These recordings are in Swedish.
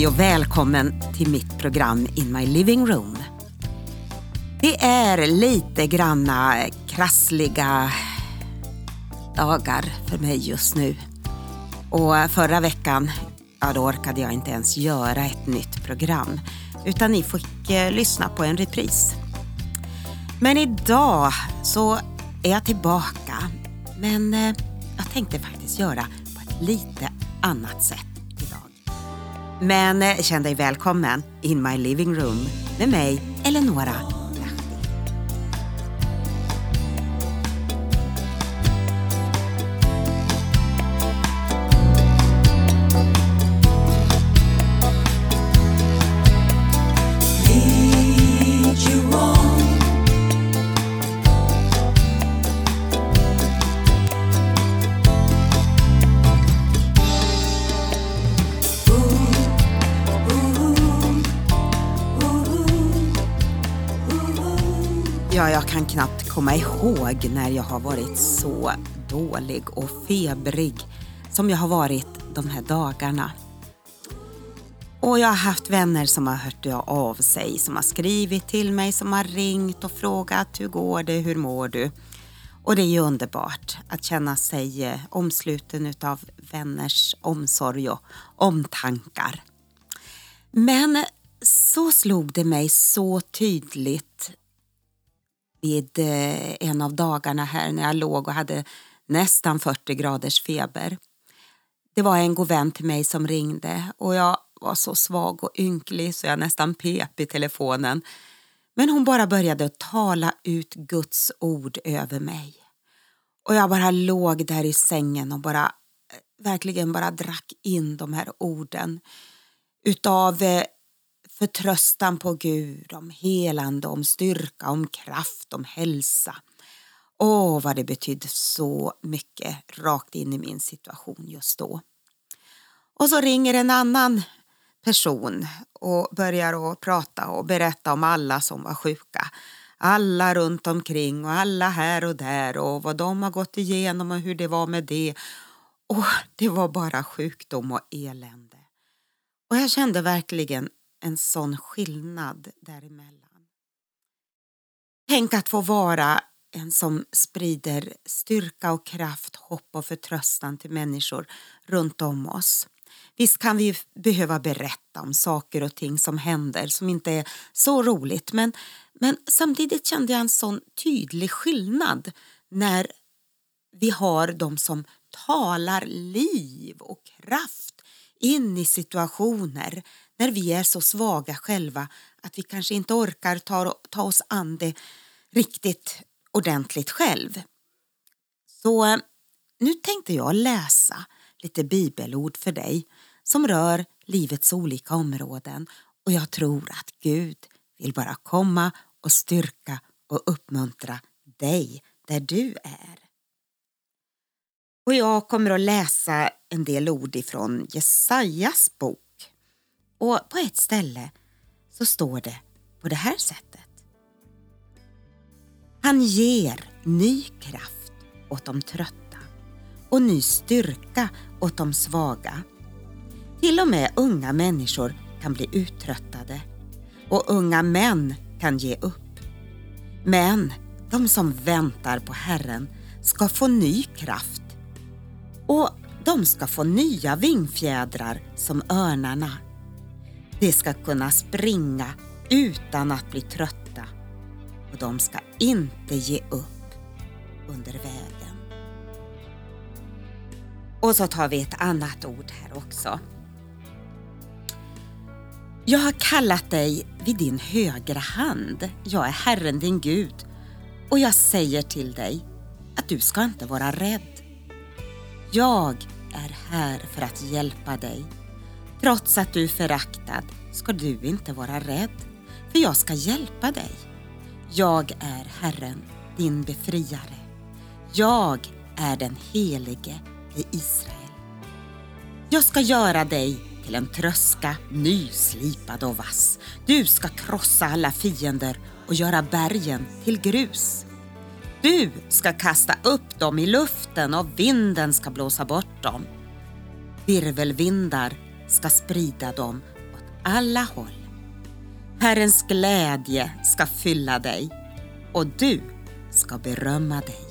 Hej och välkommen till mitt program In My Living Room. Det är lite granna krassliga dagar för mig just nu. Och förra veckan, ja då orkade jag inte ens göra ett nytt program. Utan ni fick eh, lyssna på en repris. Men idag så är jag tillbaka. Men eh, jag tänkte faktiskt göra på ett lite annat sätt. Men eh, känn dig välkommen in my living room med mig, Eleonora. Knappt komma ihåg när jag har varit så dålig och febrig som jag har varit de här dagarna. Och jag har haft vänner som har hört av sig, som har skrivit till mig, som har ringt och frågat hur går det, hur mår du? Och det är ju underbart att känna sig eh, omsluten av vänners omsorg och omtankar. Men så slog det mig så tydligt vid eh, en av dagarna här när jag låg och hade nästan 40 graders feber. Det var en god vän till mig som ringde och jag var så svag och ynklig så jag nästan pep i telefonen. Men hon bara började tala ut Guds ord över mig. Och jag bara låg där i sängen och bara eh, verkligen bara drack in de här orden utav eh, förtröstan på Gud, om helande, om styrka, om kraft, om hälsa. Åh, vad det betydde så mycket rakt in i min situation just då. Och så ringer en annan person och börjar att prata och berätta om alla som var sjuka. Alla runt omkring och alla här och där och vad de har gått igenom och hur det var med det. Och det var bara sjukdom och elände. Och jag kände verkligen en sån skillnad däremellan. Tänk att få vara en som sprider styrka och kraft, hopp och förtröstan till människor runt om oss. Visst kan vi behöva berätta om saker och ting som händer som inte är så roligt men, men samtidigt kände jag en sån tydlig skillnad när vi har de som talar liv och kraft in i situationer när vi är så svaga själva att vi kanske inte orkar ta, ta oss an det riktigt ordentligt själv. Så eh, nu tänkte jag läsa lite bibelord för dig som rör livets olika områden och jag tror att Gud vill bara komma och styrka och uppmuntra dig där du är. Och jag kommer att läsa en del ord ifrån Jesajas bok och på ett ställe så står det på det här sättet. Han ger ny kraft åt de trötta och ny styrka åt de svaga. Till och med unga människor kan bli uttröttade och unga män kan ge upp. Men de som väntar på Herren ska få ny kraft och de ska få nya vingfjädrar som örnarna. De ska kunna springa utan att bli trötta och de ska inte ge upp under vägen. Och så tar vi ett annat ord här också. Jag har kallat dig vid din högra hand. Jag är Herren din Gud och jag säger till dig att du ska inte vara rädd. Jag är här för att hjälpa dig Trots att du är föraktad ska du inte vara rädd, för jag ska hjälpa dig. Jag är Herren, din befriare. Jag är den helige i Israel. Jag ska göra dig till en tröska, nyslipad och vass. Du ska krossa alla fiender och göra bergen till grus. Du ska kasta upp dem i luften och vinden ska blåsa bort dem. Virvelvindar ska sprida dem åt alla håll. Herrens glädje ska fylla dig och du ska berömma dig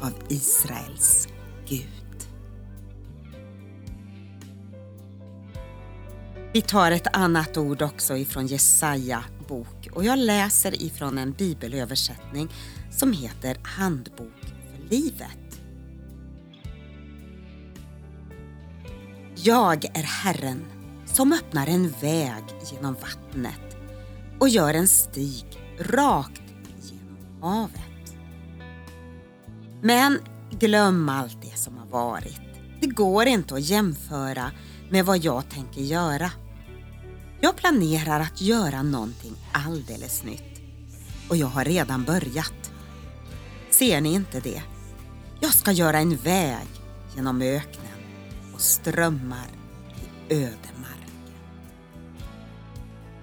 av Israels Gud. Vi tar ett annat ord också ifrån Jesaja bok och jag läser ifrån en bibelöversättning som heter Handbok för livet. Jag är Herren som öppnar en väg genom vattnet och gör en stig rakt genom havet. Men glöm allt det som har varit. Det går inte att jämföra med vad jag tänker göra. Jag planerar att göra någonting alldeles nytt och jag har redan börjat. Ser ni inte det? Jag ska göra en väg genom öknen och strömmar i ödemarken.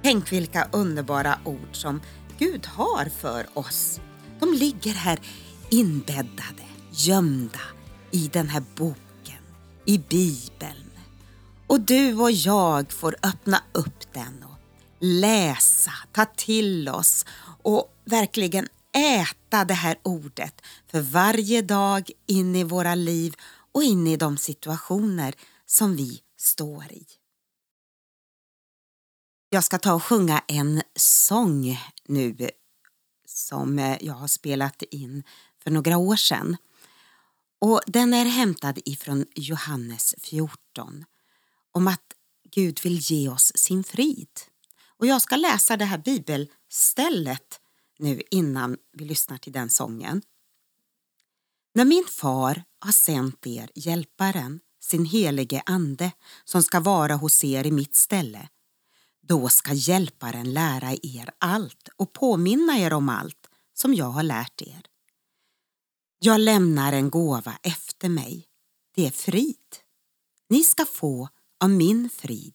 Tänk vilka underbara ord som Gud har för oss. De ligger här inbäddade, gömda i den här boken, i Bibeln och du och jag får öppna upp den och läsa, ta till oss och verkligen äta det här ordet för varje dag in i våra liv och in i de situationer som vi står i. Jag ska ta och sjunga en sång nu som jag har spelat in för några år sedan. Och Den är hämtad ifrån Johannes 14 om att Gud vill ge oss sin frid. Och jag ska läsa det här bibelstället nu innan vi lyssnar till den sången. När min far har sänt er hjälparen, sin helige ande, som ska vara hos er i mitt ställe, då ska hjälparen lära er allt och påminna er om allt som jag har lärt er. Jag lämnar en gåva efter mig. Det är frid. Ni ska få av min frid.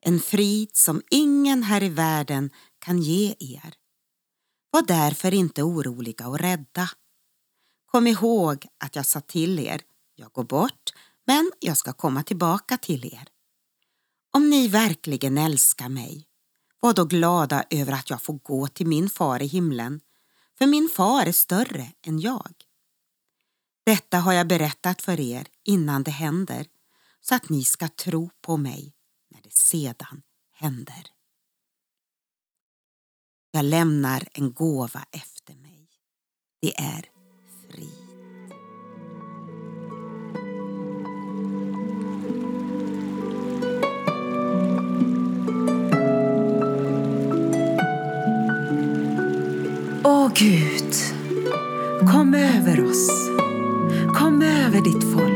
En frid som ingen här i världen kan ge er. Var därför inte oroliga och rädda. Kom ihåg att jag sa till er, jag går bort, men jag ska komma tillbaka till er. Om ni verkligen älskar mig, var då glada över att jag får gå till min far i himlen, för min far är större än jag. Detta har jag berättat för er innan det händer, så att ni ska tro på mig när det sedan händer. Jag lämnar en gåva efter mig. Det är frid. Åh Gud, kom över oss. Kom över ditt folk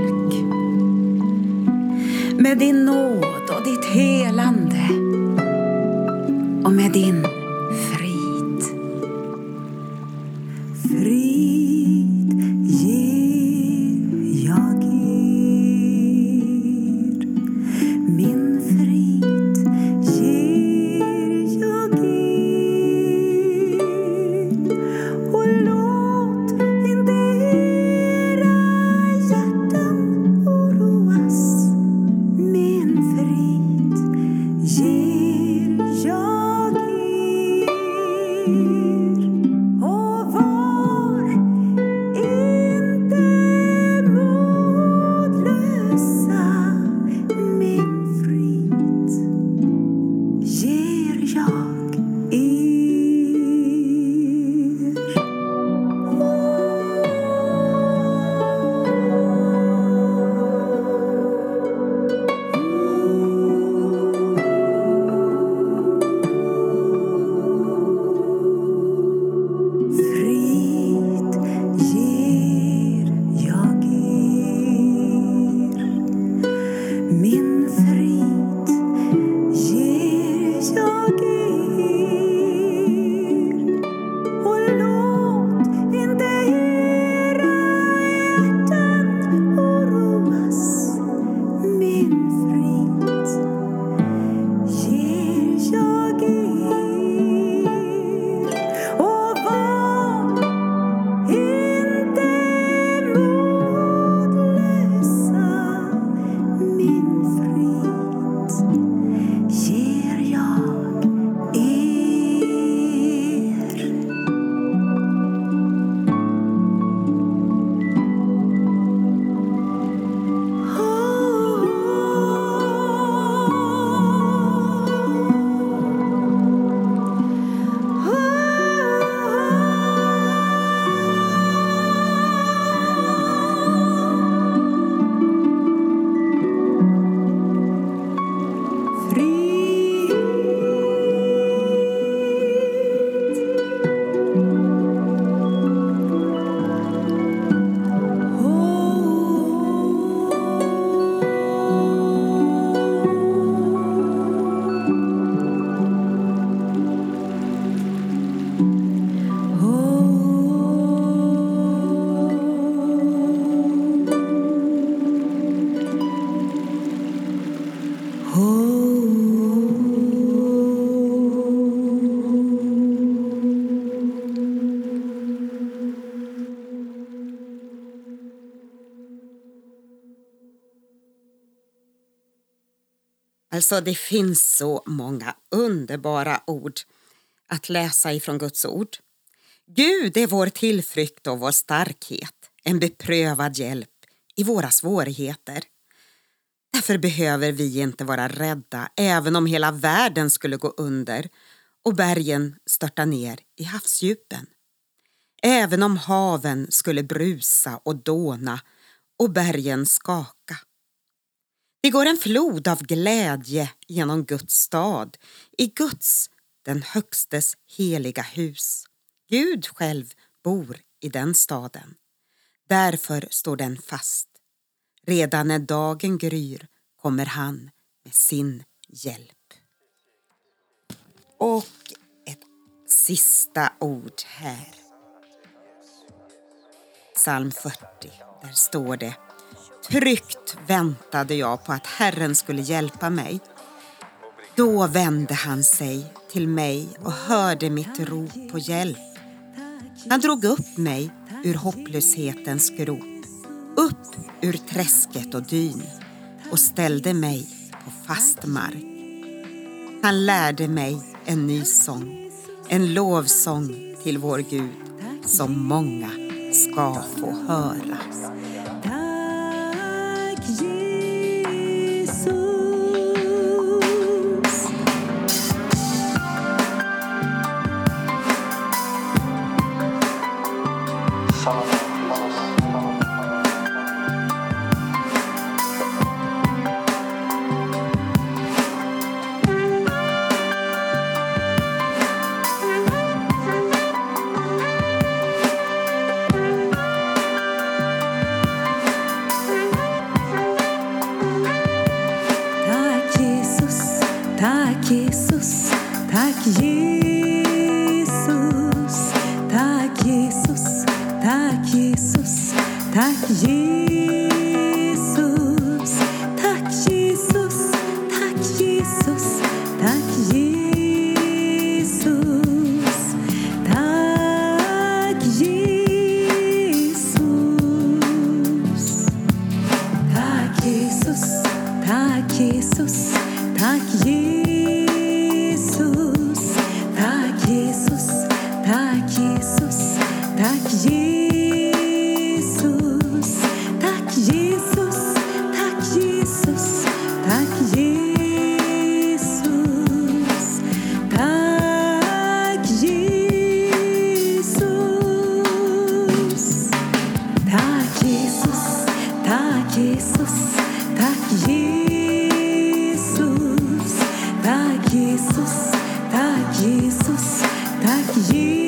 med din nåd och ditt helande. Och med din Alltså, det finns så många underbara ord att läsa ifrån Guds ord. Gud är vår tillflykt och vår starkhet, en beprövad hjälp i våra svårigheter. Därför behöver vi inte vara rädda även om hela världen skulle gå under och bergen störta ner i havsdjupen. Även om haven skulle brusa och dåna och bergen skaka. Det går en flod av glädje genom Guds stad, i Guds, den högstes heliga hus. Gud själv bor i den staden. Därför står den fast. Redan när dagen gryr kommer han med sin hjälp. Och ett sista ord här. Psalm 40, där står det Tryggt väntade jag på att Herren skulle hjälpa mig. Då vände han sig till mig och hörde mitt rop på hjälp. Han drog upp mig ur hopplöshetens grop, upp ur träsket och dyn och ställde mig på fast mark. Han lärde mig en ny sång, en lovsång till vår Gud som många ska få höra. Tá Jesus, tá aqui Jesus, tá aqui Jesus. Tá Tack Jesus, tack Jesus. Jesus, tack Jesus.